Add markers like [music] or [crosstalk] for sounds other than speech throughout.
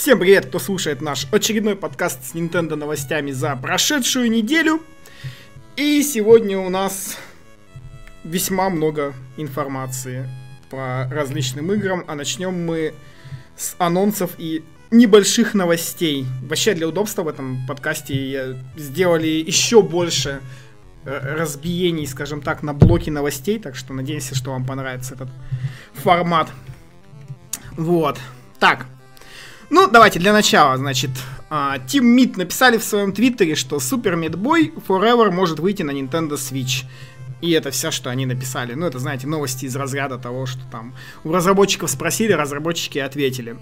Всем привет, кто слушает наш очередной подкаст с Nintendo новостями за прошедшую неделю. И сегодня у нас весьма много информации по различным играм, а начнем мы с анонсов и небольших новостей. Вообще для удобства в этом подкасте сделали еще больше э, разбиений, скажем так, на блоки новостей, так что надеемся, что вам понравится этот формат. Вот. Так, ну, давайте для начала, значит, Team Meat написали в своем твиттере, что Super Meat Boy Forever может выйти на Nintendo Switch. И это все, что они написали. Ну, это, знаете, новости из разряда того, что там у разработчиков спросили, разработчики ответили.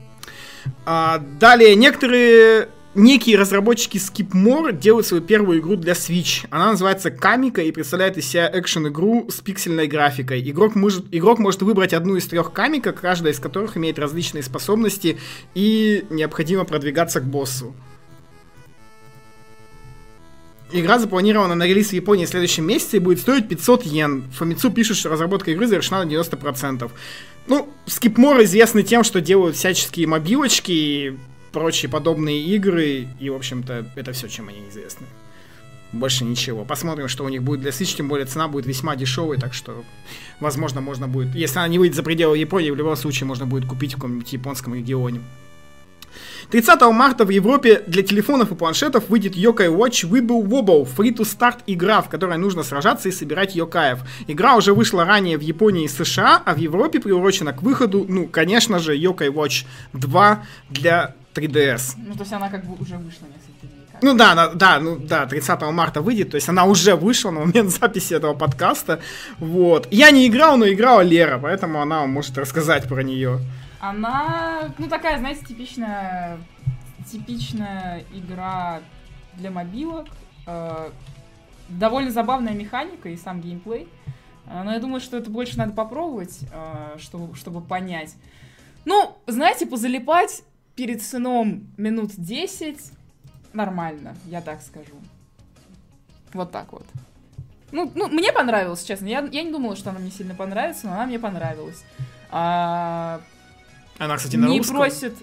А, далее, некоторые некие разработчики Skipmore делают свою первую игру для Switch. Она называется Камика и представляет из себя экшен-игру с пиксельной графикой. Игрок может, игрок может выбрать одну из трех камика, каждая из которых имеет различные способности и необходимо продвигаться к боссу. Игра запланирована на релиз в Японии в следующем месяце и будет стоить 500 йен. Фомицу пишет, что разработка игры завершена на 90%. Ну, Skipmore известны тем, что делают всяческие мобилочки, прочие подобные игры, и, в общем-то, это все, чем они известны. Больше ничего. Посмотрим, что у них будет для Switch, тем более цена будет весьма дешевой, так что, возможно, можно будет... Если она не выйдет за пределы Японии, в любом случае можно будет купить в каком-нибудь японском регионе. 30 марта в Европе для телефонов и планшетов выйдет Yokai Watch Wibble Wobble Free to Start игра, в которой нужно сражаться и собирать йокаев. Игра уже вышла ранее в Японии и США, а в Европе приурочена к выходу, ну, конечно же, Yokai Watch 2 для 3DS. Ну, то есть она как бы уже вышла несколько дней. Ну да, она, да, ну да, 30 марта выйдет, то есть она уже вышла на момент [laughs] записи этого подкаста. Вот. Я не играл, но играла Лера, поэтому она может рассказать про нее. Она, ну такая, знаете, типичная, типичная игра для мобилок. Э, довольно забавная механика и сам геймплей. Э, но я думаю, что это больше надо попробовать, э, чтобы, чтобы понять. Ну, знаете, позалипать перед сыном минут 10 нормально, я так скажу. Вот так вот. Ну, ну мне понравилось, честно. Я, я не думала, что она мне сильно понравится, но она мне понравилась. А... Она, кстати, на не русском. просит.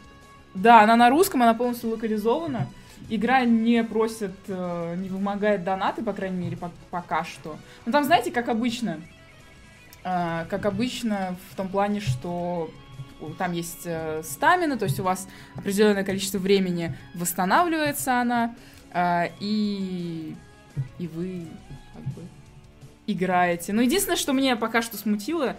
Да, она на русском, она полностью локализована. Игра не просит, э, не вымогает донаты, по крайней мере, по пока что. Ну там, знаете, как обычно, э, как обычно в том плане, что там есть э, стамина, то есть у вас определенное количество времени восстанавливается она, э, и, и вы как бы играете. Но единственное, что меня пока что смутило,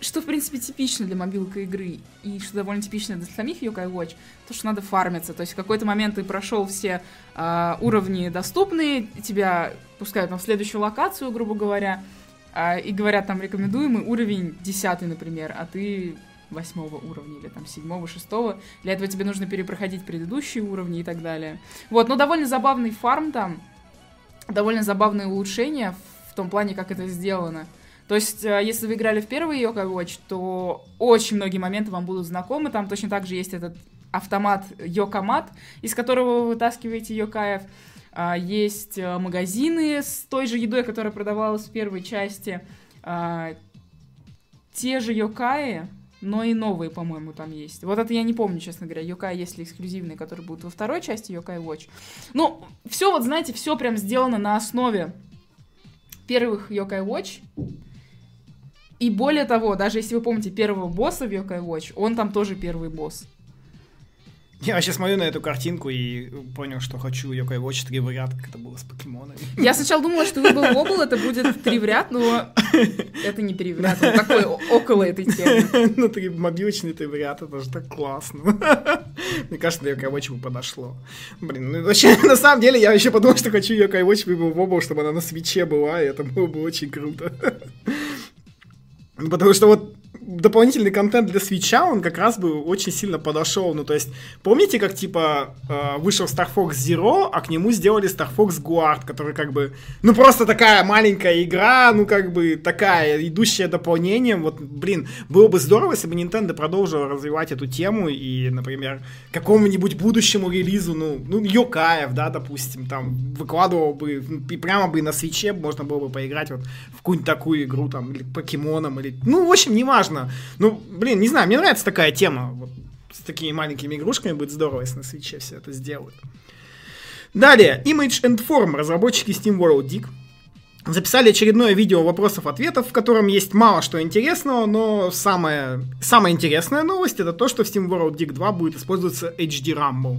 что, в принципе, типично для мобилка игры, и что довольно типично для самих Yokai Watch, то, что надо фармиться. То есть в какой-то момент ты прошел все э, уровни доступные, тебя пускают на следующую локацию, грубо говоря, э, и говорят там рекомендуемый уровень 10, например, а ты восьмого уровня или там седьмого, шестого. Для этого тебе нужно перепроходить предыдущие уровни и так далее. Вот, но довольно забавный фарм там, довольно забавные улучшения в том плане, как это сделано. То есть, э, если вы играли в первый Yokai Watch, то очень многие моменты вам будут знакомы. Там точно так же есть этот автомат Йокомат, из которого вы вытаскиваете Йокаев. А, есть э, магазины с той же едой, которая продавалась в первой части. А, те же Йокаи, но и новые, по-моему, там есть. Вот это я не помню, честно говоря, Йокай есть ли эксклюзивные, которые будут во второй части Йокай Watch. Ну, все вот, знаете, все прям сделано на основе первых Йокай Watch. И более того, даже если вы помните первого босса в Yokai Watch, он там тоже первый босс. Я вообще смотрю на эту картинку и понял, что хочу Yokai Watch 3 в ряд, как это было с покемонами. Я сначала думала, что Wibble Wobble это будет 3 в ряд, но это не 3 в ряд, он такой около этой темы. [laughs] Ну, 3 мобилочный 3 в ряд, это же так классно. [laughs] Мне кажется, для Yokai Watch бы подошло. Блин, ну вообще, [laughs] на самом деле, я еще подумал, что хочу Yokai Watch Wobble, чтобы она на свече была, и это было бы очень круто. Ну, потому что вот дополнительный контент для свеча, он как раз бы очень сильно подошел. Ну, то есть, помните, как, типа, э, вышел Star Fox Zero, а к нему сделали Star Fox Guard, который, как бы, ну, просто такая маленькая игра, ну, как бы, такая, идущая дополнением. Вот, блин, было бы здорово, если бы Nintendo продолжила развивать эту тему и, например, какому-нибудь будущему релизу, ну, ну, Йокаев, да, допустим, там, выкладывал бы, и прямо бы на свече можно было бы поиграть вот в какую-нибудь такую игру, там, или покемоном, или, ну, в общем, неважно Ну, блин, не знаю, мне нравится такая тема. Вот, с такими маленькими игрушками будет здорово, если на свече все это сделают. Далее, Image and Form, разработчики Steam World Dig, записали очередное видео вопросов-ответов, в котором есть мало что интересного, но самая, самая интересная новость это то, что в Steam World Dig 2 будет использоваться HD Rumble.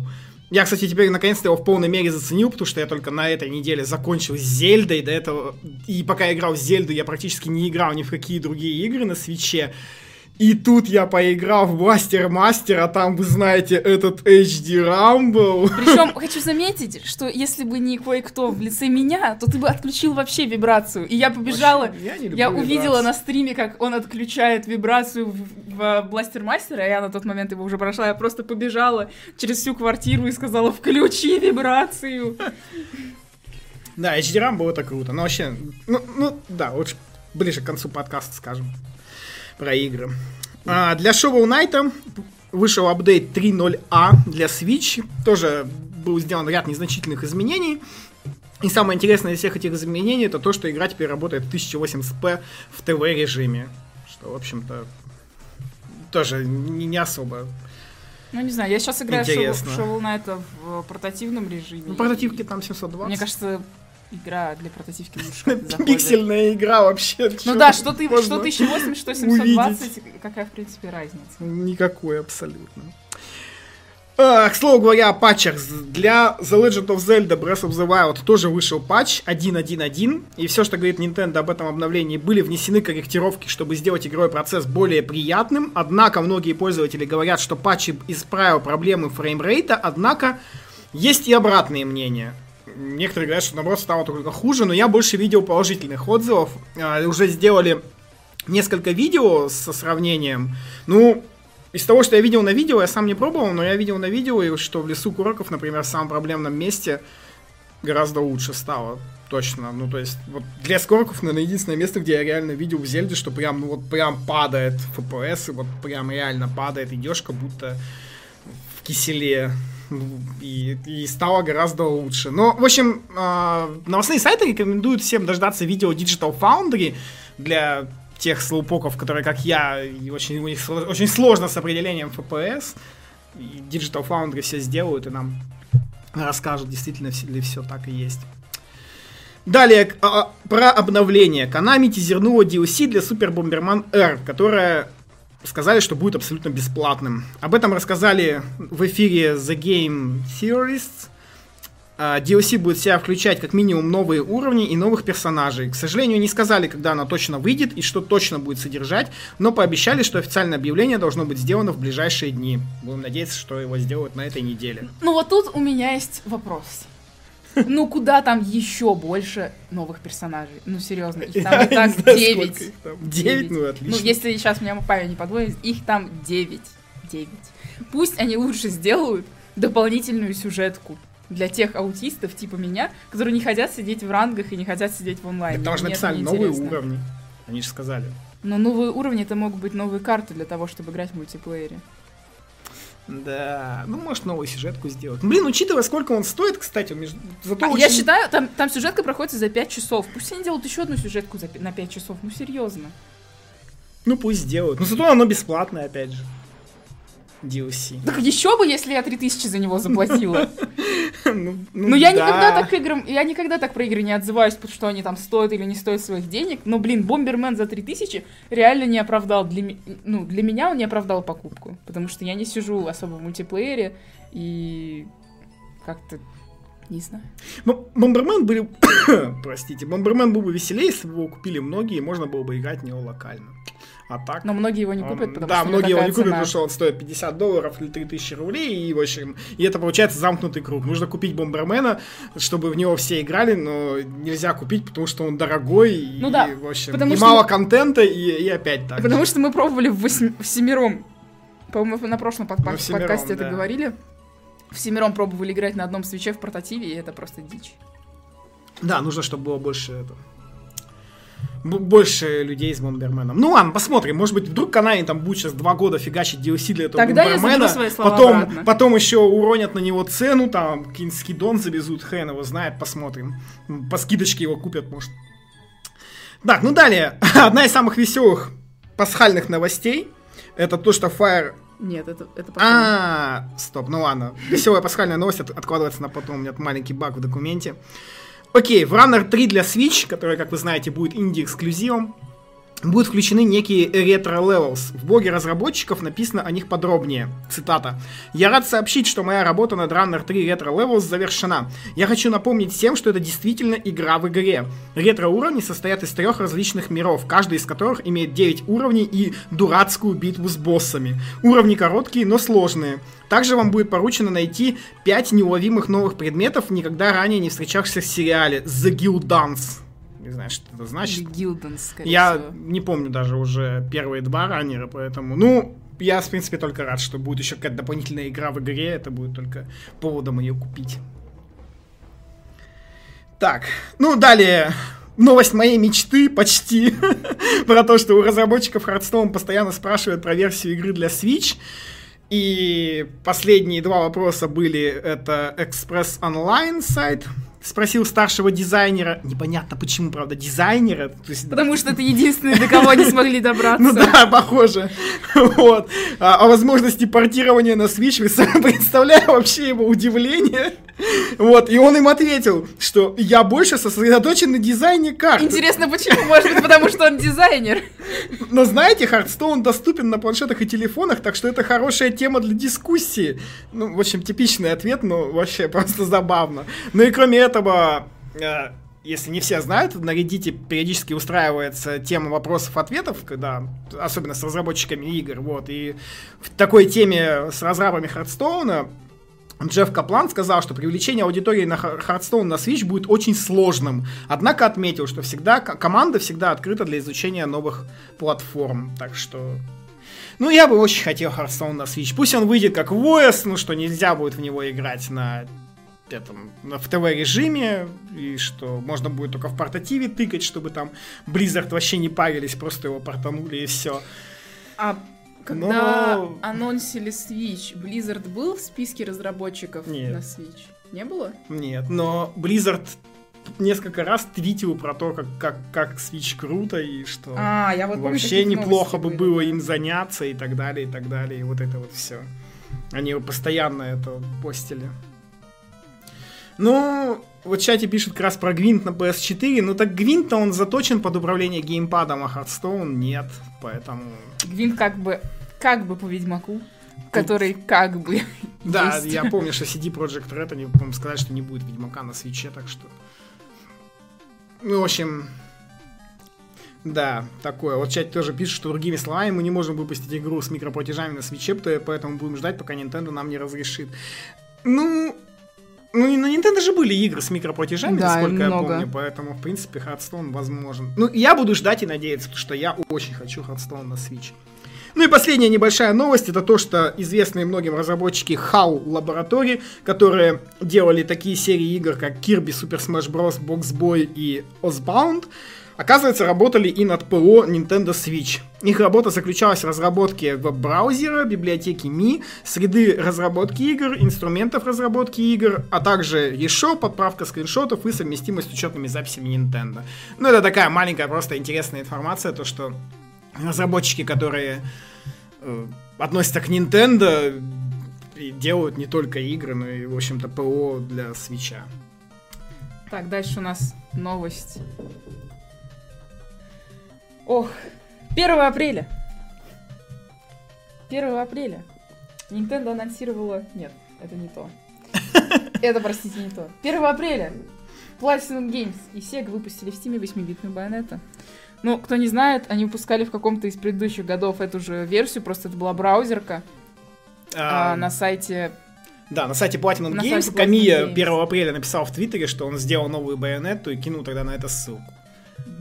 Я, кстати, теперь наконец-то его в полной мере заценил, потому что я только на этой неделе закончил с Зельдой, до этого, и пока я играл в Зельду, я практически не играл ни в какие другие игры на свече. И тут я поиграл в Бластер Мастер, а там, вы знаете, этот HD Rumble. Причем хочу заметить, что если бы не кое-кто в лице меня, то ты бы отключил вообще вибрацию. И я побежала, Вообще, я я увидела вибрацию. на стриме, как он отключает вибрацию в, в Бластер Мастера, а я на тот момент его уже прошла, я просто побежала через всю квартиру и сказала, включи вибрацию. Да, HD Rumble это круто. Но вообще, ну, ну да, лучше ближе к концу подкаста скажем про игры. А, для Shovel Knight вышел апдейт 3.0a для Switch. Тоже был сделан ряд незначительных изменений. И самое интересное из всех этих изменений это то, что игра теперь работает в 1080p в ТВ-режиме. Что, в общем-то, тоже не, не особо. Ну, не знаю, я сейчас играю в Интересно. Shovel Knight в портативном режиме. Ну, портативки там 720. Мне кажется, игра для лучше [laughs] заходит. Пиксельная игра вообще. Ну да, что ты, что 1080, что 720, какая в принципе разница. Никакой абсолютно. А, к слову говоря о патчах, для The Legend of Zelda Breath of the Wild тоже вышел патч 1.1.1, и все, что говорит Nintendo об этом обновлении, были внесены корректировки, чтобы сделать игровой процесс более приятным, однако многие пользователи говорят, что патч исправил проблемы фреймрейта, однако есть и обратные мнения. Некоторые говорят, что наоборот стало только хуже, но я больше видел положительных отзывов. А, уже сделали несколько видео со сравнением. Ну, из того, что я видел на видео, я сам не пробовал, но я видел на видео, что в лесу Куроков, например, в самом проблемном месте гораздо лучше стало. Точно. Ну, то есть, вот для Скорков, наверное, единственное место, где я реально видел в Зельде, что прям, ну, вот прям падает FPS, и вот прям реально падает, идешь как будто в киселе. И, и стало гораздо лучше. Но, в общем, э, новостные сайты рекомендуют всем дождаться видео Digital Foundry для тех слоупоков, которые, как я, очень, у них очень сложно с определением FPS. Digital Foundry все сделают и нам расскажут, действительно ли все так и есть. Далее, к- а, про обновление. Konami тизернула DLC для Super Bomberman R, которая сказали, что будет абсолютно бесплатным. Об этом рассказали в эфире The Game Theorists. А, DLC будет себя включать как минимум новые уровни и новых персонажей. К сожалению, не сказали, когда она точно выйдет и что точно будет содержать, но пообещали, что официальное объявление должно быть сделано в ближайшие дни. Будем надеяться, что его сделают на этой неделе. Ну вот тут у меня есть вопрос. Ну куда там еще больше новых персонажей? Ну серьезно, их там и так 9. Девять, ну отлично. Ну если сейчас меня память не подводит, их там 9. 9. Пусть они лучше сделают дополнительную сюжетку для тех аутистов типа меня, которые не хотят сидеть в рангах и не хотят сидеть в онлайне. Мне это написали новые уровни. Они же сказали. Но новые уровни это могут быть новые карты для того, чтобы играть в мультиплеере. Да, ну может новую сюжетку сделать. Блин, учитывая, сколько он стоит, кстати, он между- зато А, очень- Я считаю, там, там сюжетка проходит за 5 часов. Пусть они делают еще одну сюжетку за, на 5 часов. Ну серьезно. Ну пусть сделают. Но зато оно бесплатное, опять же. DLC. Так еще бы, если я 3000 за него заплатила. [laughs] Ну, Но я да. никогда так играм, я никогда так про игры не отзываюсь, потому что они там стоят или не стоят своих денег. Но, блин, Бомбермен за 3000 реально не оправдал. Для, ну, для меня он не оправдал покупку. Потому что я не сижу особо в мультиплеере и как-то не знаю. Бом- Бомбермен были... [coughs] Простите, Бомбермен был бы веселее, если бы его купили многие, и можно было бы играть в него локально. А так... Но многие его не купят, он- потому да, что него многие его не купят, цена. потому что он стоит 50 долларов или 3000 рублей, и, в общем, и это получается замкнутый круг. Нужно купить Бомбермена, чтобы в него все играли, но нельзя купить, потому что он дорогой, и, Ну да, в общем, потому и что- мало контента, и, и опять так. Потому что мы пробовали в, восьми- в семером. По-моему, на прошлом под- Ну, семером, подкасте это да. говорили. В семером пробовали играть на одном свече в портативе, и это просто дичь. Да, нужно, чтобы было больше это. б- Больше людей с Бомберменом. Ну ладно, посмотрим. Может быть, вдруг Канани там будет сейчас два года фигачить DLC для этого Тогда я Бомбермена. заберу свои слова потом, обратно. потом еще уронят на него цену, там, какие-нибудь скидон завезут, хрен его знает, посмотрим. По скидочке его купят, может. Так, ну далее. [laughs] Одна из самых веселых пасхальных новостей. Это то, что Fire Нет, это, это потом. А, стоп, ну ладно. Веселая пасхальная новость от- откладывается на потом. У меня маленький баг в документе. Окей, в Runner 3 для Switch, который, как вы знаете, будет инди-эксклюзивом, будут включены некие retro levels. В блоге разработчиков написано о них подробнее. Цитата. «Я рад сообщить, что моя работа над Runner 3 Retro Levels завершена. Я хочу напомнить всем, что это действительно игра в игре. Ретро-уровни состоят из трех различных миров, каждый из которых имеет 9 уровней и дурацкую битву с боссами. Уровни короткие, но сложные. Также вам будет поручено найти 5 неуловимых новых предметов, никогда ранее не встречавшихся в сериале The Guild Dance. Не знаю, что это значит. Гилденс, скорее Я всего. не помню даже уже первые два раннера, поэтому, ну, я, в принципе, только рад, что будет еще какая-то дополнительная игра в игре, это будет только поводом ее купить. Так, ну, далее, новость моей мечты почти, [laughs] про то, что у разработчиков Hearthstone постоянно спрашивают про версию игры для Switch, и последние два вопроса были, это Express Online сайт, спросил старшего дизайнера, непонятно почему, правда, дизайнера, то есть Потому что это единственный, до кого они смогли [laughs] добраться. ну да, похоже. [laughs] Вот. А, о возможности портирования на Switch, вы сами [laughs] представляете вообще его удивление. Вот, и он им ответил, что я больше сосредоточен на дизайне карт. Интересно, почему? Может быть, потому что он дизайнер. Но знаете, Hearthstone доступен на планшетах и телефонах, так что это хорошая тема для дискуссии. Ну, в общем, типичный ответ, но вообще просто забавно. Ну и кроме этого, э, если не все знают, на Reddit периодически устраивается тема вопросов-ответов, когда, особенно с разработчиками игр, вот, и в такой теме с разрабами Hearthstone Джефф Каплан сказал, что привлечение аудитории на Hearthstone на Switch будет очень сложным. Однако отметил, что всегда команда всегда открыта для изучения новых платформ. Так что... Ну, я бы очень хотел Hearthstone на Switch. Пусть он выйдет как OS, ну, что нельзя будет в него играть на этом, в ТВ-режиме, и что можно будет только в портативе тыкать, чтобы там Blizzard вообще не парились, просто его портанули и все. А когда Но- анонсили Switch, Blizzard был в списке разработчиков Нет. на Switch? Не было? Нет, но Blizzard несколько раз твитил про то, как, как, как Switch круто, и что А, я вот помню, вообще такие неплохо бы были, было им заняться, и так далее, и так далее, и вот это вот все. Они постоянно это постили. Ну, вот в чате пишут как раз про Гвинт на PS4, ну так Гвинт-то он заточен под управление геймпадом, а Hearthstone нет, поэтому... Гвинт как бы, как бы по Ведьмаку, который как бы [laughs] Да, есть. я помню, что CD Projekt Red, они, по-моему, сказали, что не будет Ведьмака на свече, так что... Ну, в общем... Да, такое. Вот в чате тоже пишут, что другими словами мы не можем выпустить игру с микроплатежами на свече, поэтому будем ждать, пока Nintendo нам не разрешит. Ну... Ну, и на Nintendo же были игры с микроплатежами, Да, насколько я много. помню, поэтому, в принципе, Hearthstone возможен. Ну, я буду ждать и надеяться, потому что я очень хочу Hearthstone на Switch. Ну и последняя небольшая новость, это то, что известные многим разработчики HAL Laboratory, которые делали такие серии игр, как Kirby, Super Smash Bros., Box Boy и Ozbound, оказывается, работали и над ПО Nintendo Switch. Их работа заключалась в разработке веб-браузера, библиотеки Mi, среды разработки игр, инструментов разработки игр, а также eShop, подправка скриншотов и совместимость с учетными записями Nintendo. Ну, это такая маленькая, просто интересная информация, то, что разработчики, которые э, относятся к Nintendo, делают не только игры, но и, в общем-то, ПО для свеча. Так, дальше у нас новость. Ох, 1 апреля. 1 апреля. Nintendo анонсировала... Нет, это не то. [laughs] Это, простите, не то. 1 апреля. Platinum Games и Sega выпустили в Steam 8-битную байонету. Ну, кто не знает, они выпускали в каком-то из предыдущих годов эту же версию, просто это была браузерка а, А, на сайте Да, на сайте Platinum На Games сайте Platinum Камия Games. 1 апреля написал в Твиттере, что он сделал новую байонетту и кинул тогда на это ссылку.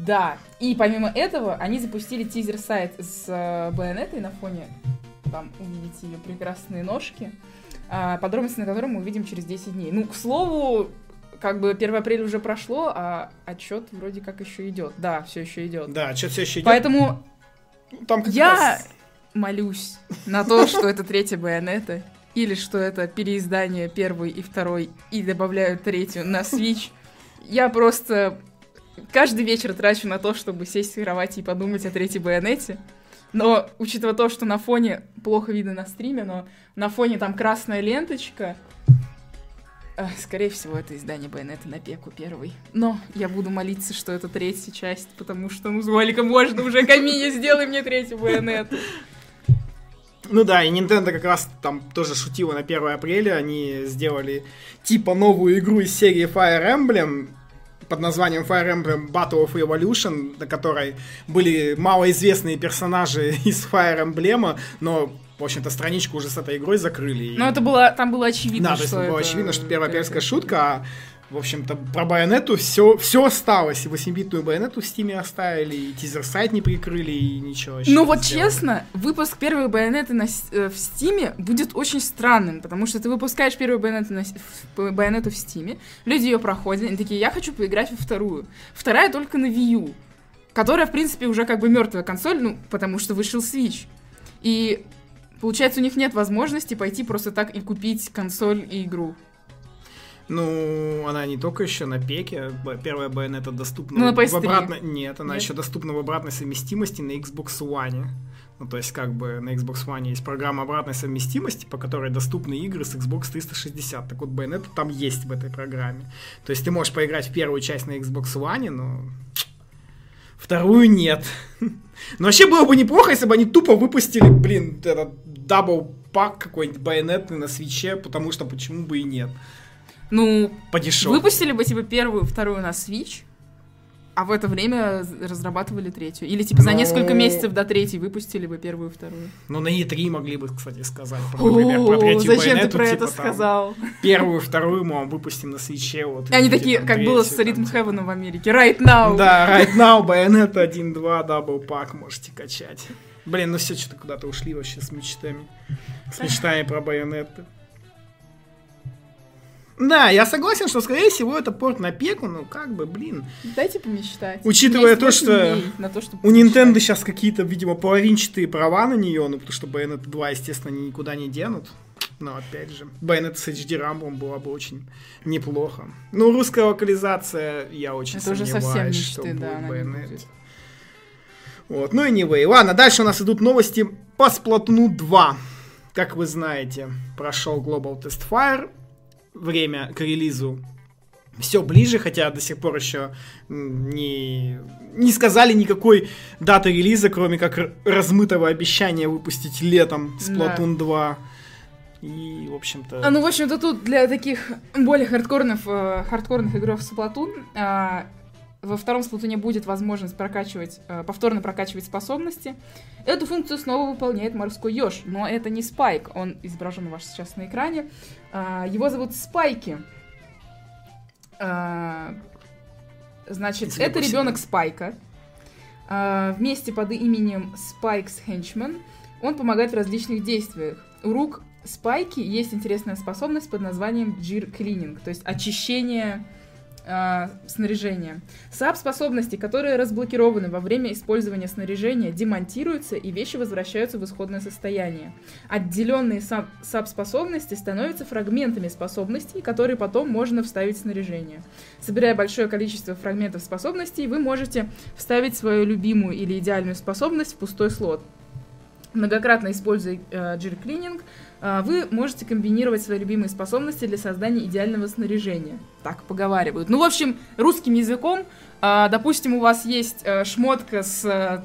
Да, и помимо этого они запустили тизер-сайт с э, байонетой на фоне. Там увидите ее прекрасные ножки, а, подробности на котором мы увидим через 10 дней. Ну, к слову, как бы 1 апреля уже прошло, а отчет вроде как еще идет. Да, все еще идет. Да, что все еще идет. Поэтому Там как я раз- молюсь на то, что это третья байонета, или что это переиздание первой и второй, и добавляют третью на Switch. Я просто каждый вечер трачу на то, чтобы сесть в кровати и подумать о третьей байонете. Но, учитывая то, что на фоне, плохо видно на стриме, но на фоне там красная ленточка, э, Скорее всего, это издание Байонета на пеку первый. Но я буду молиться, что это третья часть, потому что, ну, Зуалика, можно уже, Каминя, сделай мне третью Байонету. Ну да, и Nintendo как раз там тоже шутила на 1 апреля. Они сделали типа новую игру из серии Fire Emblem под названием Fire Emblem Battle of Evolution, на которой были малоизвестные персонажи [laughs] из Fire Emblem, но в общем-то, страничку уже с этой игрой закрыли. Ну, это было, там было очевидно, да, что то есть было это... очевидно, что первая апрельская шутка, а в общем-то, про байонету все, все осталось. И 8-битную байонету в Steam е оставили, и тизер-сайт не прикрыли, и ничего Ну вот сделали. честно, выпуск первой байонеты на, э, в Steam е будет очень странным, потому что ты выпускаешь первую байонету, на, в- байонету в Steam е, люди ее проходят, они такие, я хочу поиграть во вторую. Вторая только на Wii U, которая, в принципе, уже как бы мертвая консоль, ну, потому что вышел Switch. И получается, у них нет возможности пойти просто так и купить консоль и игру. Ну, она не только еще на пеке. Первая байонета доступна Ну, на в PS3. обратной... Нет, она Нет? еще доступна в обратной совместимости на Xbox One. Ну, то есть, как бы на Xbox One есть программа обратной совместимости, по которой доступны игры с Xbox 360. Так вот, Bayonetta там есть в этой программе. То есть, ты можешь поиграть в первую часть на Xbox One, но вторую нет. [laughs] Но вообще было бы неплохо, если бы они тупо выпустили, блин, этот double pack какой-нибудь байонетный на Switch е, потому что почему бы и нет. Ну, По дешевке. выпустили бы, типа, первую, вторую на Switch, а в это время разрабатывали третью. Или, типа, за Ну- несколько месяцев до третьей выпустили бы первую, вторую. Ну, на E3 могли бы, кстати, сказать. Про, например, про третью зачем ты про типа, это там, сказал? Первую, вторую мы вам выпустим на Switch е. Вот, И они такие, как было с Rhythm Heaven в Америке. Right now! Да, right now, Bayonetta 1.2, double pack можете качать. Блин, ну все что-то куда-то ушли вообще с мечтами. С мечтами про байонеты. Да, я согласен, что, скорее всего, это порт на пеку, ну, как бы, блин. Дайте помечтать. Учитывая то, что на то, чтобы У Nintendo сейчас какие-то, видимо, половинчатые права на нее, ну, потому что Bayonetta 2, естественно, они никуда не денут. Но, опять же, Bayonetta с HD рамбом была бы очень неплохо. Ну, русская локализация, я очень Это уже сомневаюсь, совсем что мечты, будет да, не Bayonetta. будет. Вот, ну anyway. Ладно, дальше у нас идут новости по Splatoon 2. Как вы знаете, прошел Global Test Fire. Время к релизу все ближе, хотя до сих пор еще не, не сказали никакой даты релиза, кроме как размытого обещания выпустить летом Splatoon 2. И, в общем-то... А, ну, в общем-то, тут для таких более хардкорных, э, хардкорных игроков Splatoon а, во втором Splatoon будет возможность прокачивать, э, повторно прокачивать способности. Эту функцию снова выполняет морской еж, но это не Спайк, он изображен у вас сейчас на экране. А, его зовут Спайки. А, значит, Извини, это ребенок Спайка. А, вместе под именем Спайкс Хенчман он помогает в различных действиях. У рук Спайки есть интересная способность под названием Gear Cleaning, то есть очищение а, снаряжения. sub-способности, которые разблокированы во время использования снаряжения, демонтируются и вещи возвращаются в исходное состояние. Отделенные sub- sub-способности становятся фрагментами способностей, которые потом можно вставить в снаряжение. Собирая большое количество фрагментов способностей, вы можете вставить свою любимую или идеальную способность в пустой слот. Многократно используя э, Cleaning, э, вы можете комбинировать свои любимые способности для создания идеального снаряжения. Так поговаривают. Ну, в общем, русским языком, э, допустим, у вас есть шмотка с,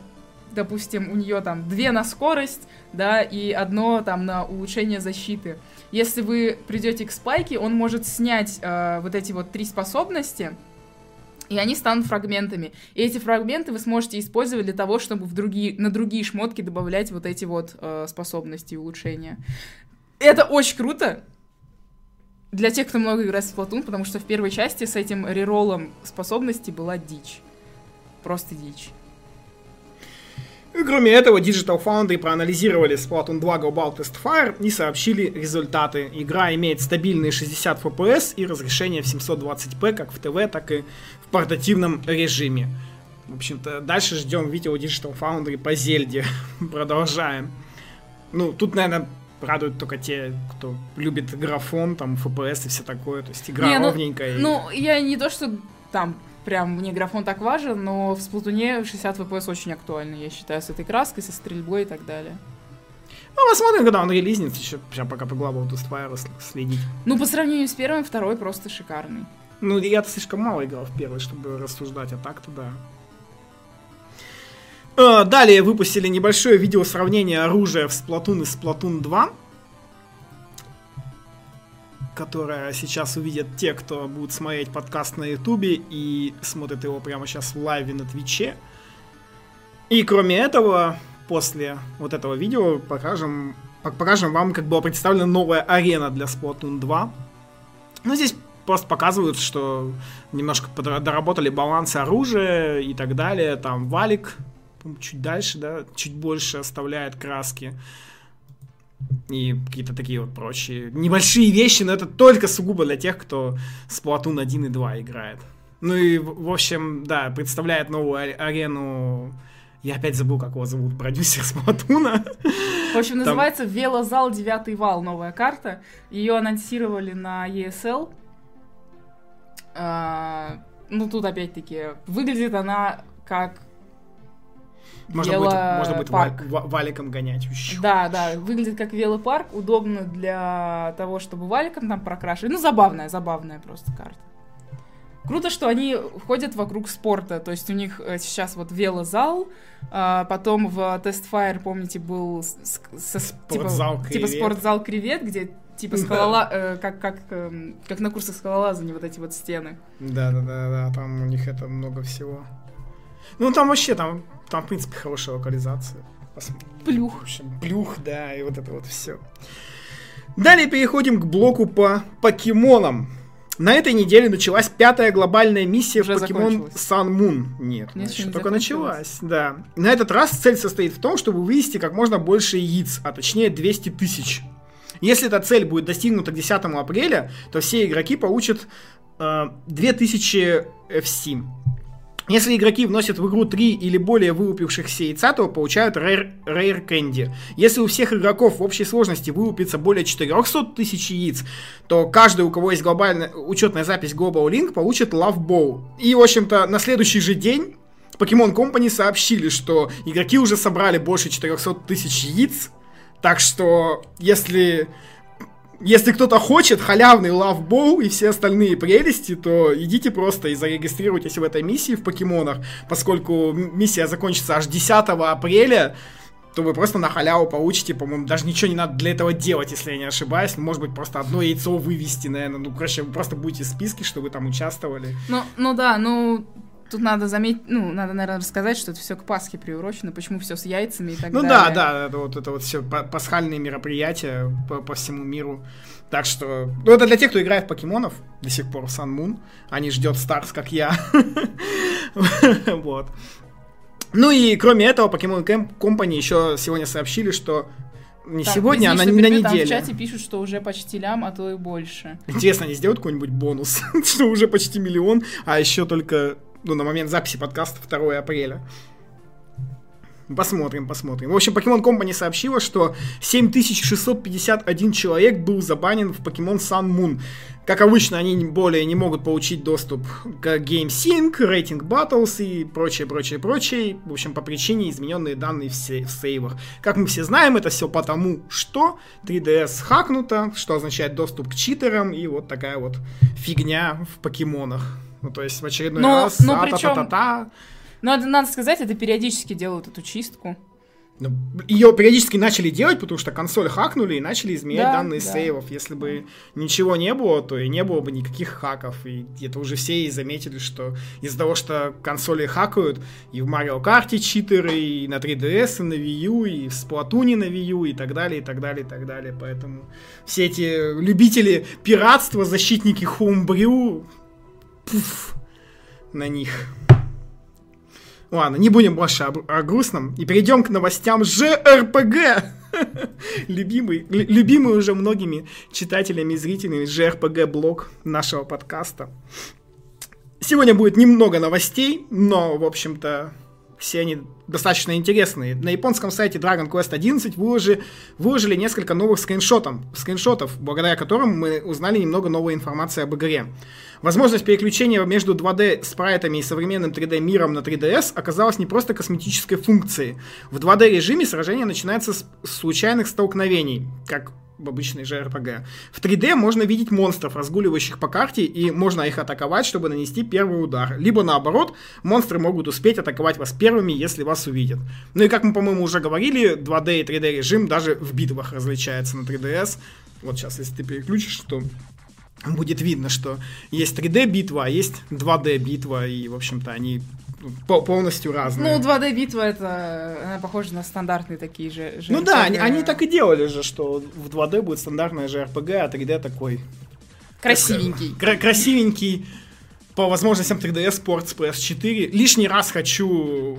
допустим, у нее там две на скорость, да, и одно там на улучшение защиты. Если вы придете к Спайке, он может снять э, вот эти вот три способности, и они станут фрагментами. И эти фрагменты вы сможете использовать для того, чтобы в другие, на другие шмотки добавлять вот эти вот э, способности и улучшения. Это очень круто для тех, кто много играет в Splatoon, потому что в первой части с этим реролом способностей была дичь. Просто дичь. И кроме этого, Digital Foundry проанализировали Splatoon 2 Global Test Fire и сообщили результаты. Игра имеет стабильные 60 FPS и разрешение в 720p как в ТВ, так и портативном режиме. В общем-то, дальше ждем видео Digital Foundry по Зельде. [laughs] Продолжаем. Ну, тут, наверное, радуют только те, кто любит графон, там, FPS и все такое. То есть игра Не, ну, ровненькая. Ну, я не то, что там прям мне графон так важен, но в Сплатуне 60 FPS очень актуально, я считаю, с этой краской, со стрельбой и так далее. Ну, посмотрим, когда он релизнится, еще сейчас пока по Global Fire следить. Ну, по сравнению с первым, второй просто шикарный. Ну, я-то слишком мало играл в первый, чтобы рассуждать, а так-то да. А, далее выпустили небольшое видео сравнения оружия в Splatoon и Splatoon 2 которое сейчас увидят те, кто будут смотреть подкаст на Ютубе и смотрят его прямо сейчас в лайве на Твиче. И кроме этого, после вот этого видео покажем, покажем вам, как была представлена новая арена для Splatoon 2. Ну, здесь просто показывают, что немножко доработали баланс оружия и так далее. Там валик чуть дальше, да, чуть больше оставляет краски и какие-то такие вот прочие небольшие вещи, но это только сугубо для тех, кто Splatoon 1 и 2 играет. Ну и, в общем, да, представляет новую арену я опять забыл, как его зовут, продюсер Сплатуна. В общем, Там... называется Велозал 9 вал, новая карта. Ее анонсировали на ESL. А, ну, тут опять-таки выглядит она как можно вело... будет, можно будет парк. валиком гонять. Да, да, выглядит как велопарк, удобно для того, чтобы валиком там прокрашивать. Ну, забавная, забавная просто карта. Круто, что они ходят вокруг спорта, то есть у них э, сейчас вот велозал, а потом в Testfire, помните, был со, спортзал типа, типа спортзал кревет, где типа скалола, э, как, как, э, как на курсах скалолазания вот эти вот стены. Да, да, да, да, там у них это много всего. Ну, там вообще, там, там, в принципе, хорошая локализация. Плюх. В общем, плюх, да, и вот это вот все. Далее переходим к блоку по покемонам. На этой неделе началась пятая глобальная миссия Уже в Pokemon Sun Moon. Нет, Нет еще только началась. Да. На этот раз цель состоит в том, чтобы вывести как можно больше яиц, а точнее 200 тысяч. Если эта цель будет достигнута к 10 апреля, то все игроки получат э, 2000 FC. Если игроки вносят в игру 3 или более вылупившихся яйца, то получают Rare, Rare Candy. Если у всех игроков в общей сложности вылупится более 400 тысяч яиц, то каждый, у кого есть глобальная учетная запись Global Link, получит Love Bow. И, в общем-то, на следующий же день Pokemon Company сообщили, что игроки уже собрали больше 400 тысяч яиц, так что, если если кто-то хочет халявный лавбоу и все остальные прелести, то идите просто и зарегистрируйтесь в этой миссии в покемонах, поскольку миссия закончится аж 10 апреля, то вы просто на халяву получите, по-моему, даже ничего не надо для этого делать, если я не ошибаюсь. Может быть, просто одно яйцо вывести, наверное. Ну, короче, вы просто будете в списке, что вы там участвовали. Ну, ну да, ну, Тут надо заметить, ну, надо, наверное, рассказать, что это все к Пасхе приурочено, почему все с яйцами и так ну, далее. Ну да, да, это вот это вот все пасхальные мероприятия по, по всему миру. Так что, ну это для тех, кто играет в покемонов до сих пор в Sun Moon, а не ждет Старс, как я. [laughs] Вот. Ну и кроме этого, Pokemon Company еще сегодня сообщили, что не так, сегодня, а на, на неделе. Там в чате пишут, что уже почти лям, а то и больше. Интересно, они сделают какой-нибудь бонус, [laughs] что уже почти миллион, а еще только ну, на момент записи подкаста 2 апреля. Посмотрим, посмотрим. В общем, Pokemon Company сообщила, что 7651 человек был забанен в Pokemon Sun Moon. Как обычно, они более не могут получить доступ к GameSync, Rating Battles и прочее, прочее, прочее. В общем, по причине измененные данные в, сей- в сейвах. Как мы все знаем, это все потому, что 3DS хакнуто, что означает доступ к читерам и вот такая вот фигня в покемонах. Ну, то есть в очередной но, раз... Ну, причем... Та -та -та -та. Надо, сказать, это периодически делают эту чистку. Ну, Ее периодически начали делать, потому что консоль хакнули и начали изменять да, данные да. сейвов. Если бы ничего не было, то и не было бы никаких хаков. И это уже все и заметили, что из-за того, что консоли хакают, и в Mario Kart читеры, и на 3DS, и на Wii U, и в Splatoon на Wii U, и так далее, и так далее, и так далее. Поэтому все эти любители пиратства, защитники Homebrew, пуф, на них. Ладно, не будем больше о, о грустном и перейдем к новостям ЖРПГ. [laughs] любимый, любимый уже многими читателями и зрителями ЖРПГ-блог нашего подкаста. Сегодня будет немного новостей, но, в общем-то, все они достаточно интересные. На японском сайте Dragon Quest 11 выложили, выложили несколько новых скриншотов, скриншотов, благодаря которым мы узнали немного новой информации об игре. Возможность переключения между 2D спрайтами и современным 3D миром на 3DS оказалась не просто косметической функцией. В 2D режиме сражение начинается с случайных столкновений, как в обычной же RPG. В 3D можно видеть монстров, разгуливающих по карте, и можно их атаковать, чтобы нанести первый удар. Либо наоборот, монстры могут успеть атаковать вас первыми, если вас увидят. Ну и как мы, по-моему, уже говорили, 2D и 3D режим даже в битвах различается на 3DS. Вот сейчас, если ты переключишь, то будет видно, что есть 3D битва, а есть 2D битва, и, в общем-то, они полностью разные. Ну, 2D битва это она похожа на стандартные такие же. же ну да, они, они так и делали же, что в 2D будет стандартная же RPG, а 3D такой. Красивенький. Кра- красивенький. По возможностям 3DS Sports PS4. Лишний раз хочу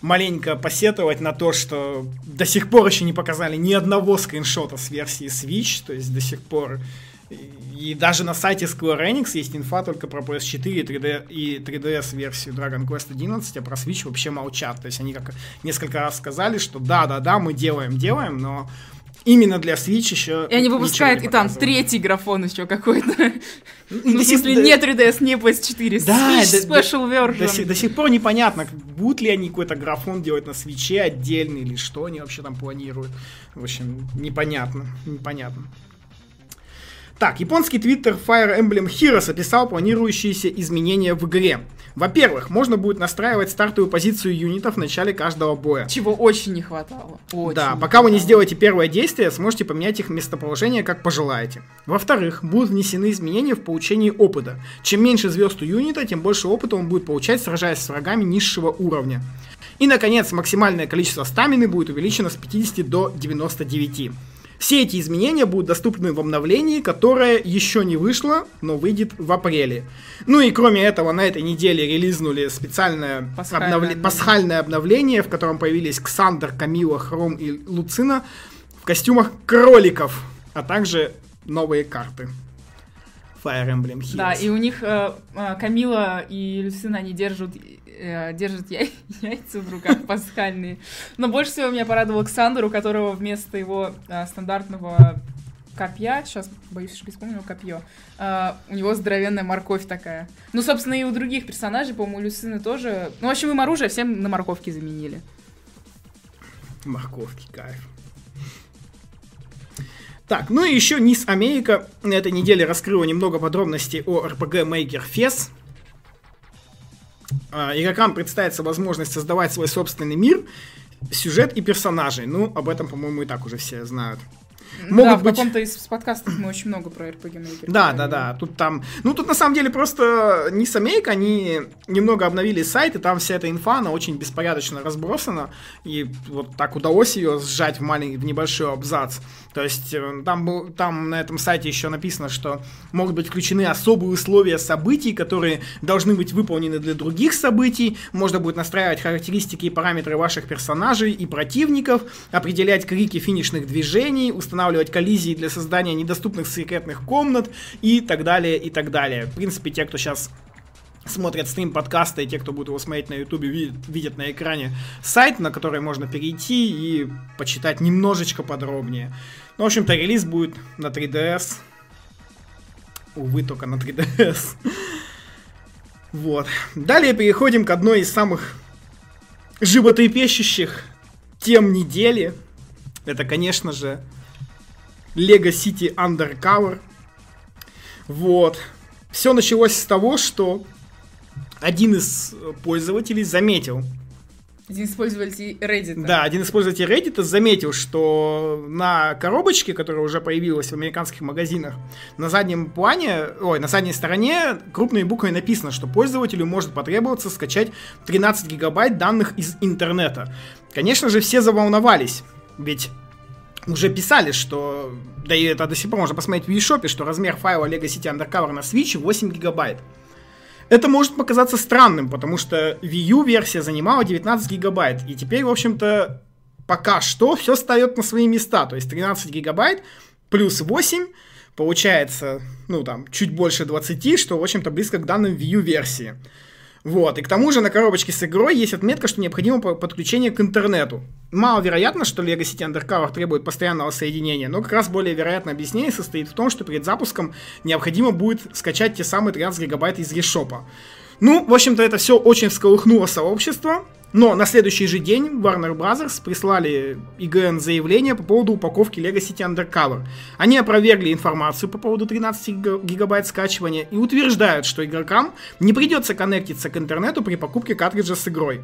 маленько посетовать на то, что до сих пор еще не показали ни одного скриншота с версии Switch, то есть до сих пор и даже на сайте Square Enix есть инфа только про PS4 и, 3D, и 3DS версию Dragon Quest 11, а про Switch вообще молчат. То есть они как несколько раз сказали, что да-да-да, мы делаем, делаем, но именно для Switch еще И они выпускают, и там третий графон еще какой-то. Ну, [laughs] в смысле, не 3DS, не PS4, да, Switch Special Version. До, до сих пор непонятно, будут ли они какой-то графон делать на Switch отдельный, или что они вообще там планируют. В общем, непонятно, непонятно. Так, японский твиттер Fire Emblem Heroes описал планирующиеся изменения в игре. Во-первых, можно будет настраивать стартовую позицию юнитов в начале каждого боя. Чего очень не хватало. Очень да, пока хватало. вы не сделаете первое действие, сможете поменять их местоположение как пожелаете. Во-вторых, будут внесены изменения в получении опыта. Чем меньше звезд у юнита, тем больше опыта он будет получать, сражаясь с врагами низшего уровня. И, наконец, максимальное количество стамины будет увеличено с 50 до 99. Все эти изменения будут доступны в обновлении, которое еще не вышло, но выйдет в апреле. Ну и кроме этого, на этой неделе релизнули специальное пасхальное, обновле... пасхальное обновление, в котором появились Ксандр, Камила, Хром и Луцина в костюмах кроликов, а также новые карты. Fire Emblem Heroes. Да, и у них э, э, Камила и Люцина, они держат держит я, [laughs] яйца в руках пасхальные. Но больше всего меня порадовал Александр, у которого вместо его э, стандартного копья, сейчас боюсь, что вспомнил копье, э, у него здоровенная морковь такая. Ну, собственно, и у других персонажей, по-моему, у Люцины тоже. Ну, в общем, им оружие всем на морковки заменили. Морковки, кайф. Так, ну и еще Низ Америка на этой неделе раскрыла немного подробностей о RPG Maker Fest. А, игрокам представится возможность создавать свой собственный мир, сюжет и персонажей. Ну, об этом, по-моему, и так уже все знают. Могут да, в быть... каком-то из подкастов мы очень много про RPG Maker. Да, да, да. Тут там. Ну, тут на самом деле просто не самейка, они немного обновили сайт, и там вся эта инфа, она очень беспорядочно разбросана. И вот так удалось ее сжать в маленький, в небольшой абзац. То есть э, там, был, там на этом сайте еще написано, что могут быть включены особые условия событий, которые должны быть выполнены для других событий. Можно будет настраивать характеристики и параметры ваших персонажей и противников, определять крики финишных движений, устанавливать коллизии для создания недоступных секретных комнат и так далее, и так далее. В принципе, те, кто сейчас смотрят стрим подкаста, и те, кто будет его смотреть на ютубе, видят, видят на экране сайт, на который можно перейти и почитать немножечко подробнее. Ну, в общем-то, релиз будет на 3DS. Увы, только на 3DS. Вот. Далее переходим к одной из самых животрепещущих тем недели. Это, конечно же, Lego City Undercover. Вот. Все началось с того, что один из пользователей заметил. Один из пользователей Reddit. Да, один из пользователей Reddit заметил, что на коробочке, которая уже появилась в американских магазинах, на заднем плане, ой, на задней стороне крупной буквой написано, что пользователю может потребоваться скачать 13 гигабайт данных из интернета. Конечно же, все заволновались, ведь уже писали, что, да и это до сих пор можно посмотреть в eShop, что размер файла Lego City Undercover на Switch 8 гигабайт. Это может показаться странным, потому что Wii U версия занимала 19 гигабайт, и теперь, в общем-то, пока что все ставят на свои места, то есть 13 гигабайт плюс 8 получается, ну там, чуть больше 20, что, в общем-то, близко к данным Wii U версии. Вот, и к тому же на коробочке с игрой есть отметка, что необходимо подключение к интернету. Маловероятно, что Lego City Undercover требует постоянного соединения, но как раз более вероятное объяснение состоит в том, что перед запуском необходимо будет скачать те самые 13 гигабайт из eShop. Ну, в общем-то, это все очень всколыхнуло сообщество, но на следующий же день Warner Bros. прислали IGN заявление по поводу упаковки Lego City Undercover. Они опровергли информацию по поводу 13 гигабайт скачивания и утверждают, что игрокам не придется коннектиться к интернету при покупке картриджа с игрой.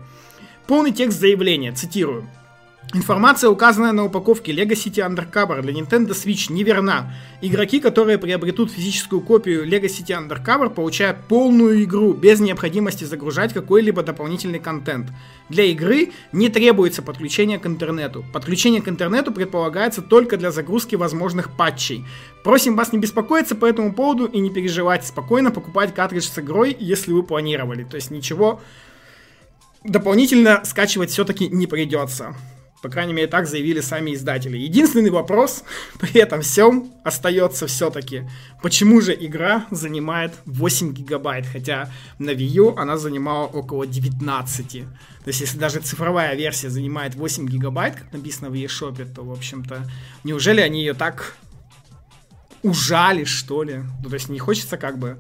Полный текст заявления, цитирую. Информация, указанная на упаковке Lego City Undercover для Nintendo Switch, неверна. Игроки, которые приобретут физическую копию Lego City Undercover, получают полную игру без необходимости загружать какой-либо дополнительный контент. Для игры не требуется подключение к интернету. Подключение к интернету предполагается только для загрузки возможных патчей. Просим вас не беспокоиться по этому поводу и не переживать, спокойно покупать картридж с игрой, если вы планировали. То есть ничего дополнительно скачивать все-таки не придется. По крайней мере, так заявили сами издатели. Единственный вопрос [laughs] при этом всем остается все-таки, почему же игра занимает 8 гигабайт, хотя на Wii U она занимала около 19. То есть, если даже цифровая версия занимает 8 гигабайт, как написано в eShop, то, в общем-то, неужели они ее так ужали, что ли? Ну, то есть, не хочется как бы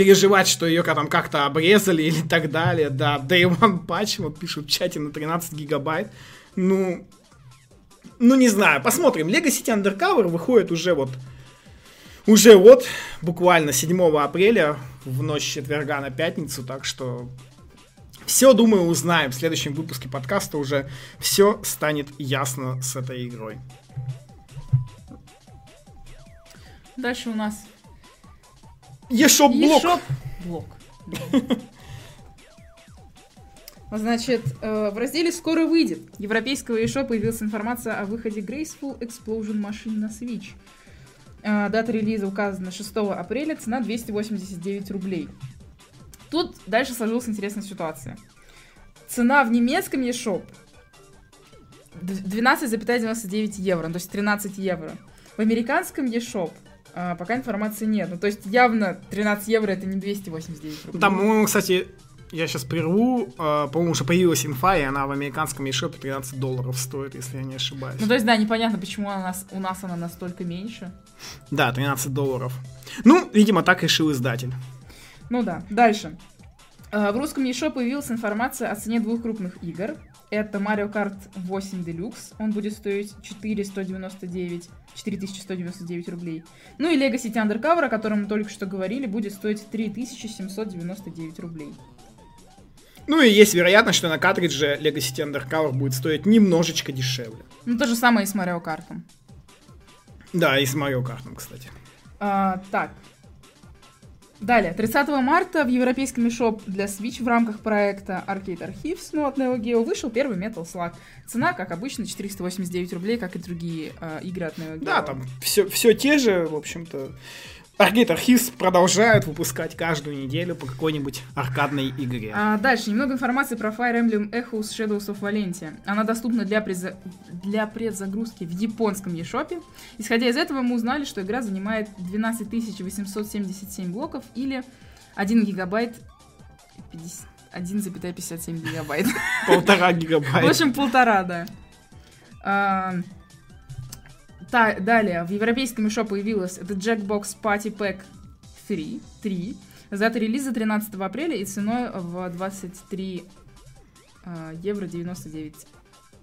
переживать, что ее там как-то обрезали или так далее. Да, Day One Patch, вот пишут в чате на 13 гигабайт. Ну, ну не знаю, посмотрим. Lego City Undercover выходит уже вот уже вот буквально 7 апреля в ночь четверга на пятницу, так что все, думаю, узнаем. В следующем выпуске подкаста уже все станет ясно с этой игрой. Дальше у нас eShop блок. eShop блок. [laughs] Значит, э, в разделе «Скоро выйдет» европейского eShop появилась информация о выходе Graceful Explosion Machine на Switch. Э, дата релиза указана 6 апреля, цена 289 рублей. Тут дальше сложилась интересная ситуация. Цена в немецком eShop 12,99 евро, то есть 13 евро. В американском eShop а, пока информации нет. Ну, то есть явно 13 евро это не 289 рублей. Там, по-моему, кстати, я сейчас прерву. Э, по-моему, уже появилась инфа, и она в американском eShop 13 долларов стоит, если я не ошибаюсь. Ну, то есть, да, непонятно, почему у нас, у нас она настолько меньше. Да, 13 долларов. Ну, видимо, так решил издатель. Ну да, дальше. Э, в русском eShop появилась информация о цене двух крупных игр. Это Mario Kart 8 Deluxe. Он будет стоить 4199 4199 рублей. Ну и Lego City Undercover, о котором мы только что говорили, будет стоить 3799 рублей. Ну и есть вероятность, что на картридже Lego City Undercover будет стоить немножечко дешевле. Ну то же самое и с Mario Kart. Да, и с Mario Kart, кстати. А, так, Далее, 30 марта в европейском eShop для Switch в рамках проекта Arcade Archives, ну, от Neo Geo, вышел первый Metal Slug. Цена, как обычно, 489 рублей, как и другие э, игры от Neo Geo. Да, там все, все те же, в общем-то. Arcade Archives продолжают выпускать каждую неделю по какой-нибудь аркадной игре. А дальше немного информации про Fire Emblem Echoes Shadows of Valentia. Она доступна для, преза... для предзагрузки в японском eShop. Исходя из этого, мы узнали, что игра занимает 12 877 блоков или 1 гигабайт 50... 1,57 гигабайт. Полтора [laughs] гигабайта. В общем, полтора, да. А, та, далее, в европейском еще появилась это Jackbox Party Pack 3, 3 с датой релиза 13 апреля и ценой в 23 э, евро 99.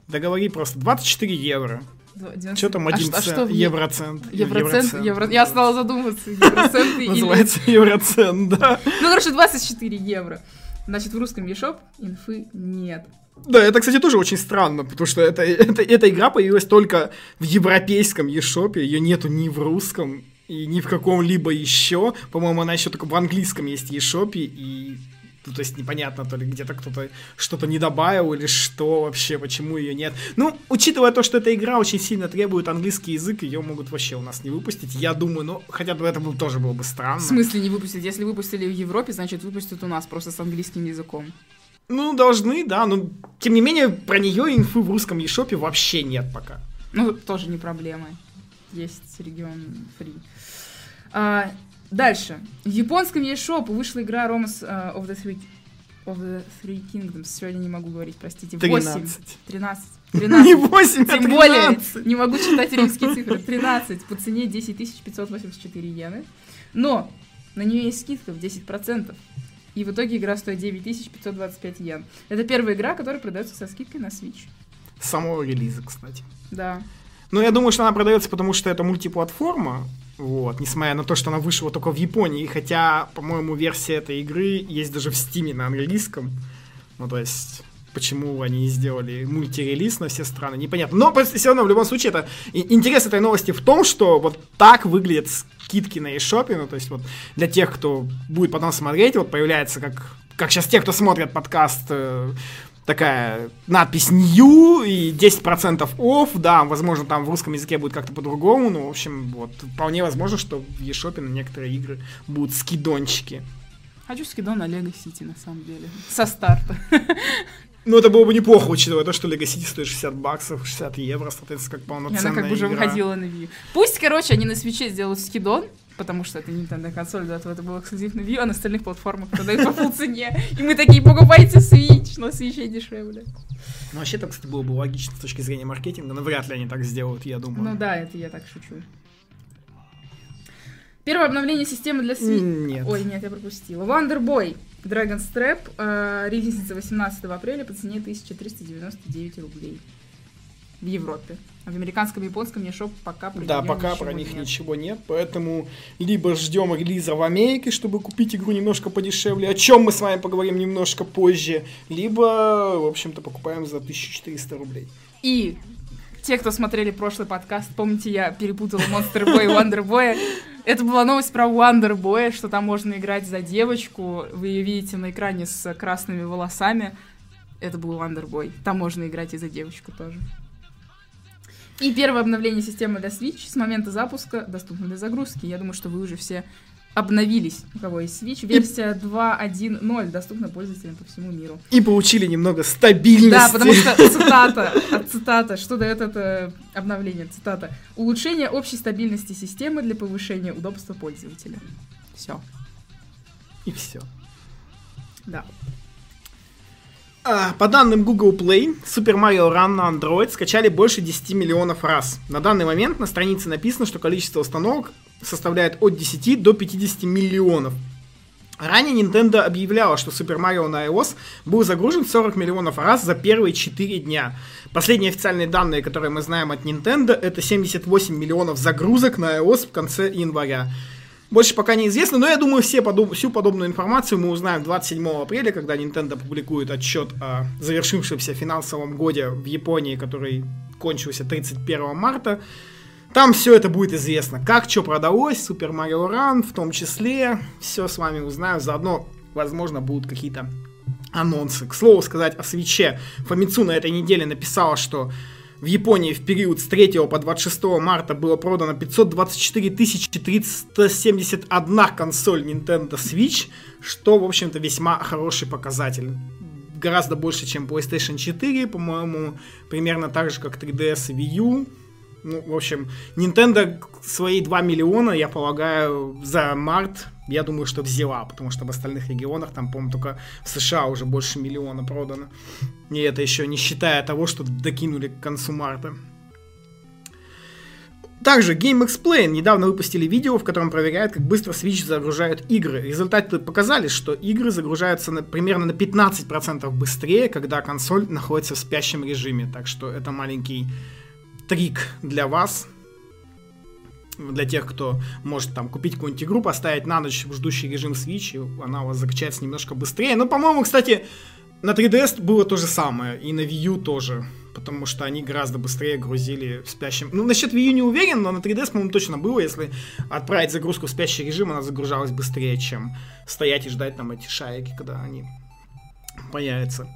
Да говори просто, 24 евро. 90... Что там один а цент, что, евроцент? Евроцент, евро... Я стала задумываться, евроценты Называется евроцент, да. Ну, короче, 24 евро. Значит, в русском eShop инфы нет. Да, это, кстати, тоже очень странно, потому что это, это, эта игра появилась только в европейском eShop, ее нету ни в русском, и ни в каком-либо еще. По-моему, она еще только в английском есть eShop, и ну, то есть непонятно, то ли где-то кто-то что-то не добавил или что вообще, почему ее нет. Ну, учитывая то, что эта игра очень сильно требует английский язык, ее могут вообще у нас не выпустить. Я думаю, ну, хотя бы это было, тоже было бы странно. В смысле не выпустить? Если выпустили в Европе, значит выпустят у нас просто с английским языком. Ну, должны, да, но тем не менее про нее инфы в русском eShop вообще нет пока. Ну, тоже не проблема. Есть регион фри. А, Дальше. В японском eShop вышла игра Romans uh, of, the Three, of the Three Kingdoms. Сегодня не могу говорить, простите. 13. 8. 13. Не 13. 8, а Тем более, 13. не могу читать римские цифры. 13 по цене 10 584 иены. Но на нее есть скидка в 10%. И в итоге игра стоит 9 525 йен. Это первая игра, которая продается со скидкой на Switch. С самого релиза, кстати. Да. Ну, я думаю, что она продается, потому что это мультиплатформа. Вот, несмотря на то, что она вышла только в Японии, хотя, по-моему, версия этой игры есть даже в Стиме на английском. Ну, то есть, почему они сделали мультирелиз на все страны, непонятно. Но все равно, в любом случае, это интерес этой новости в том, что вот так выглядят скидки на eShop, ну, то есть вот для тех, кто будет потом смотреть, вот появляется как как сейчас те, кто смотрят подкаст, э, такая надпись New и 10% off, да, возможно, там в русском языке будет как-то по-другому, но, в общем, вот, вполне возможно, что в eShop на некоторые игры будут скидончики. Хочу скидон на Лего Сити, на самом деле. Со старта. [laughs] Ну, это было бы неплохо, учитывая то, что Lego City стоит 60 баксов, 60 евро, соответственно, как полноценная она как бы уже игра. выходила на Wii. Пусть, короче, они на свече сделают скидон, потому что это Nintendo консоль, до этого это был эксклюзив на Wii, а на остальных платформах продают по [laughs] full цене. И мы такие, покупайте Switch, но Switch дешевле. Ну, вообще, это, кстати, было бы логично с точки зрения маркетинга, но вряд ли они так сделают, я думаю. Ну да, это я так шучу. Первое обновление системы для Switch. Нет. Ой, нет, я пропустила. Wonder Boy Dragon's Trap, э, релизница 18 апреля по цене 1399 рублей в Европе. А в американском и японском eShop пока про Да, пока про них нет. ничего нет, поэтому либо ждем релиза в Америке, чтобы купить игру немножко подешевле, о чем мы с вами поговорим немножко позже, либо, в общем-то, покупаем за 1400 рублей. И те, кто смотрели прошлый подкаст, помните, я перепутала Monster Boy и Wonder Boy. Это была новость про Wonder Boy, что там можно играть за девочку. Вы ее видите на экране с красными волосами. Это был Wonder Boy. Там можно играть и за девочку тоже. И первое обновление системы для Switch с момента запуска доступно для загрузки. Я думаю, что вы уже все обновились, у кого есть Switch. Версия 2.1.0 доступна пользователям по всему миру. И получили немного стабильности. Да, потому что цитата, цитата, что дает это обновление, цитата. Улучшение общей стабильности системы для повышения удобства пользователя. Все, И все. да. А, По данным Google Play, Super Mario Run на Android скачали больше 10 миллионов раз. На данный момент на странице написано, что количество установок составляет от 10 до 50 миллионов. Ранее Nintendo объявляла, что Super Mario на iOS был загружен 40 миллионов раз за первые 4 дня. Последние официальные данные, которые мы знаем от Nintendo, это 78 миллионов загрузок на iOS в конце января. Больше пока неизвестно, но я думаю, все подоб- всю подобную информацию мы узнаем 27 апреля, когда Nintendo публикует отчет о завершившемся финансовом годе в Японии, который кончился 31 марта. Там все это будет известно. Как что продалось, Super Mario Run в том числе. Все с вами узнаю. Заодно, возможно, будут какие-то анонсы. К слову сказать о свече. Фомицу на этой неделе написала, что в Японии в период с 3 по 26 марта было продано 524 371 консоль Nintendo Switch, что, в общем-то, весьма хороший показатель. Гораздо больше, чем PlayStation 4, по-моему, примерно так же, как 3DS и Wii U. Ну, в общем, Nintendo свои 2 миллиона, я полагаю, за март, я думаю, что взяла, потому что в остальных регионах, там, по-моему, только в США уже больше миллиона продано. И это еще не считая того, что докинули к концу марта. Также Game Explain недавно выпустили видео, в котором проверяют, как быстро Switch загружают игры. Результаты показали, что игры загружаются на, примерно на 15% быстрее, когда консоль находится в спящем режиме. Так что это маленький трик для вас, для тех, кто может там купить какую-нибудь игру, поставить на ночь в ждущий режим Switch, и она у вас закачается немножко быстрее. Но, по-моему, кстати, на 3DS было то же самое, и на Wii U тоже, потому что они гораздо быстрее грузили в спящем... Ну, насчет Wii U не уверен, но на 3DS, по-моему, точно было, если отправить загрузку в спящий режим, она загружалась быстрее, чем стоять и ждать там эти шарики, когда они появятся.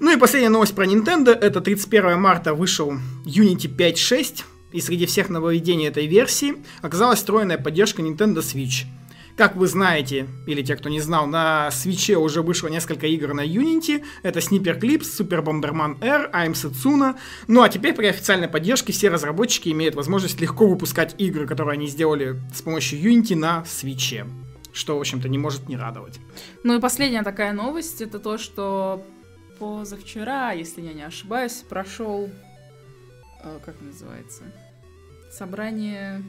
Ну и последняя новость про Nintendo. Это 31 марта вышел Unity 5.6. И среди всех нововведений этой версии оказалась встроенная поддержка Nintendo Switch. Как вы знаете, или те, кто не знал, на свече уже вышло несколько игр на Unity. Это Sniper Clips, Super Bomberman R, I'm Setsuna. Ну а теперь при официальной поддержке все разработчики имеют возможность легко выпускать игры, которые они сделали с помощью Unity на свече. Что, в общем-то, не может не радовать. Ну и последняя такая новость, это то, что позавчера, если я не ошибаюсь, прошел, э, как называется, собрание...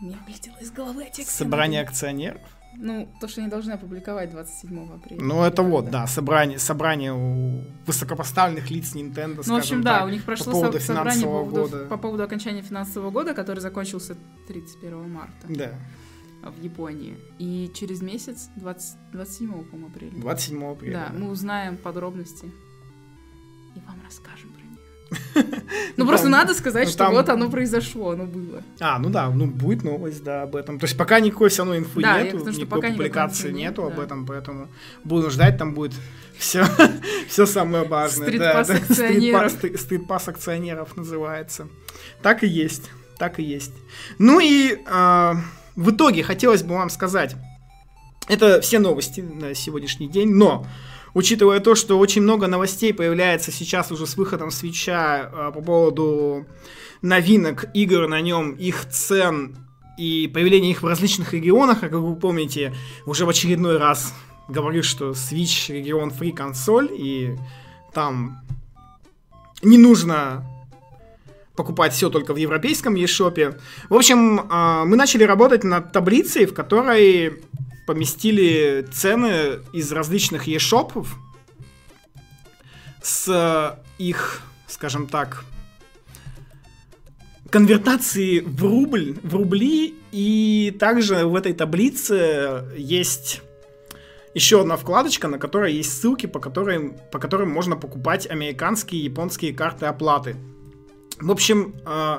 Меня вылетело из головы текст. Собрание акционеров? Ну, то, что они должны опубликовать 27 апреля. Ну, это вот, да, собрание, собрание у высокопоставленных лиц Nintendo, Ну, в общем, да, так, у них прошло по поводу собрание по поводу, года. по поводу окончания финансового года, который закончился 31 марта Да, в Японии. И через месяц, 20, 27 по-моему, апреля. 27 апреля. Да, мы узнаем подробности и вам расскажем про них. [laughs] Ну, просто там- надо сказать, ну, что вот оно произошло, оно было. А, ну да, ну будет новость, да, об этом. То есть пока никакой все равно инфы нету, никакой публикации нету об этом, поэтому будем ждать, там будет все, [laughs] все самое важное. Да. акционеров. Стрит-пасс акционеров называется. Так и есть, так и есть. Ну и а, в итоге хотелось бы вам сказать, это все новости на сегодняшний день, но учитывая то, что очень много новостей появляется сейчас уже с выходом свеча а, по поводу новинок игр на нем, их цен и появления их в различных регионах, а как вы помните, уже в очередной раз говорю, что Switch регион free консоль, и там не нужно покупать все только в европейском eShop. В общем, а, мы начали работать над таблицей, в которой поместили цены из различных eShop'ов с их, скажем так, конвертации в рубль, в рубли, и также в этой таблице есть еще одна вкладочка, на которой есть ссылки, по которым, по которым можно покупать американские и японские карты оплаты. В общем, э,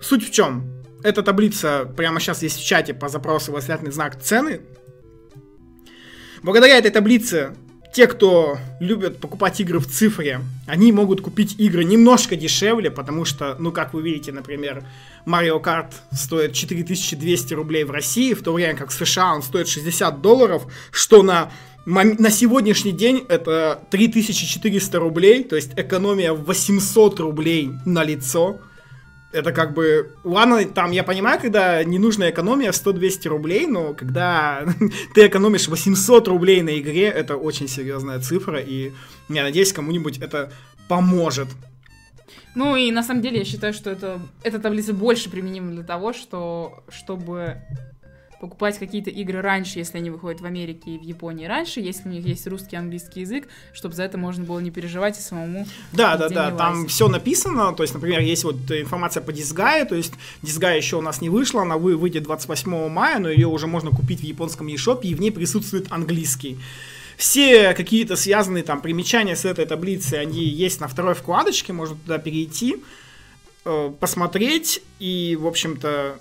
суть в чем? Эта таблица прямо сейчас есть в чате по запросу восклицательный знак цены. Благодаря этой таблице те, кто любят покупать игры в цифре, они могут купить игры немножко дешевле, потому что, ну, как вы видите, например, Mario Kart стоит 4200 рублей в России, в то время как в США он стоит 60 долларов, что на, на сегодняшний день это 3400 рублей, то есть экономия в 800 рублей на лицо. Это как бы... Ладно, там я понимаю, когда ненужная экономия в 100-200 рублей, но когда [laughs] ты экономишь 800 рублей на игре, это очень серьезная цифра, и я надеюсь, кому-нибудь это поможет. Ну и на самом деле я считаю, что это, эта таблица больше применима для того, что, чтобы покупать какие-то игры раньше, если они выходят в Америке и в Японии раньше, если у них есть русский и английский язык, чтобы за это можно было не переживать и самому Да, да, да, там все написано, то есть, например, есть вот информация по Дисгае, то есть Дисгая еще у нас не вышла, она вы- выйдет 28 мая, но ее уже можно купить в японском eShop, и в ней присутствует английский. Все какие-то связанные там примечания с этой таблицей, они есть на второй вкладочке, можно туда перейти, э, посмотреть, и, в общем-то,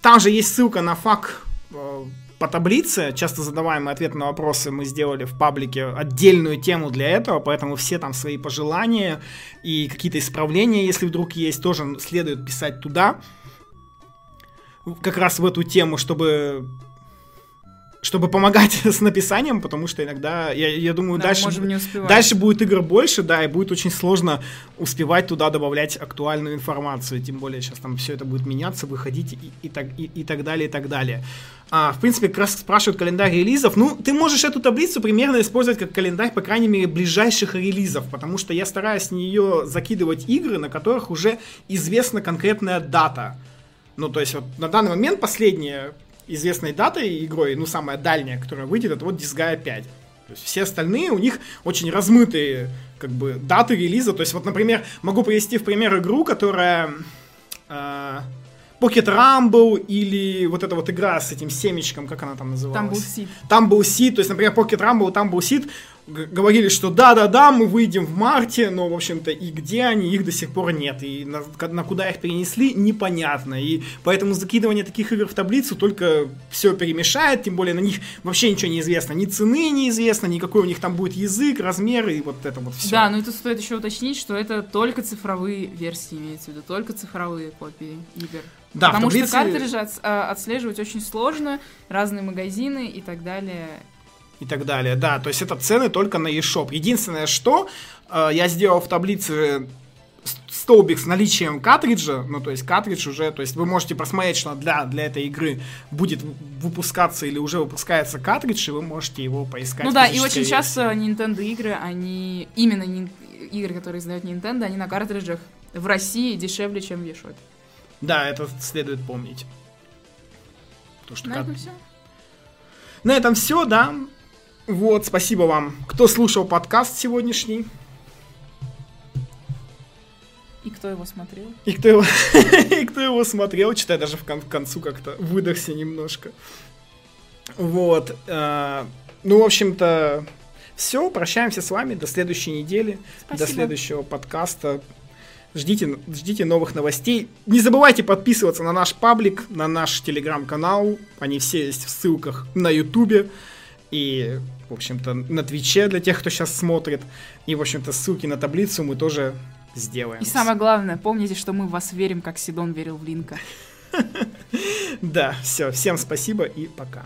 там же есть ссылка на фак э, по таблице, часто задаваемые ответы на вопросы мы сделали в паблике отдельную тему для этого, поэтому все там свои пожелания и какие-то исправления, если вдруг есть, тоже следует писать туда. Как раз в эту тему, чтобы чтобы помогать [laughs] с написанием, потому что иногда, я, я думаю, Да, дальше, дальше будет игр больше, да, и будет очень сложно успевать туда добавлять актуальную информацию, тем более сейчас там все это будет меняться, выходить и, и, так, и, и так далее, и так далее. А, в принципе, как раз спрашивают календарь релизов. Ну, ты можешь эту таблицу примерно использовать как календарь, по крайней мере, ближайших релизов, потому что я стараюсь в нее закидывать игры, на которых уже известна конкретная дата. Ну, то есть вот на данный момент последняя известной датой игрой, ну, самая дальняя, которая выйдет, это вот Disgaea 5. То есть все остальные у них очень размытые как бы даты релиза. То есть вот, например, могу привести в пример игру, которая э, Pocket Rumble или вот эта вот игра с этим семечком, как она там называлась? Там был сид. Там был Seed, то есть, например, Pocket Rumble, там был Seed, говорили, что да-да-да, мы выйдем в марте, но, в общем-то, и где они, их до сих пор нет. И на, на куда их перенесли, непонятно. И поэтому закидывание таких игр в таблицу только все перемешает, тем более на них вообще ничего не известно. Ни цены неизвестно, никакой у них там будет язык, размеры и вот это вот все. Да, но это стоит еще уточнить, что это только цифровые версии имеется в виду, только цифровые копии игр. Да, Потому таблице... что картриджи от, а, отслеживать очень сложно, разные магазины и так далее и так далее. Да, то есть это цены только на eShop. Единственное, что э, я сделал в таблице столбик с наличием картриджа, ну то есть картридж уже, то есть вы можете просмотреть, что для, для этой игры будет выпускаться или уже выпускается картридж, и вы можете его поискать. Ну да, и очень версии. часто Nintendo игры, они, именно игры, которые издают Nintendo, они на картриджах в России дешевле, чем в eShop. Да, это следует помнить. То, что на кар... этом все. На этом все, да. Вот, спасибо вам, кто слушал подкаст сегодняшний. И кто его смотрел? И кто его, [laughs] и кто его смотрел, читай, даже в кон- концу как-то выдохся немножко. Вот. Э- ну, в общем-то, все. Прощаемся с вами до следующей недели, Спасибо. до следующего подкаста. Ждите, ждите новых новостей. Не забывайте подписываться на наш паблик, на наш телеграм-канал. Они все есть в ссылках на ютубе. И в общем-то, на Твиче для тех, кто сейчас смотрит. И, в общем-то, ссылки на таблицу мы тоже сделаем. И самое главное, помните, что мы в вас верим, как Сидон верил в Линка. [laughs] Да, все, всем спасибо и пока.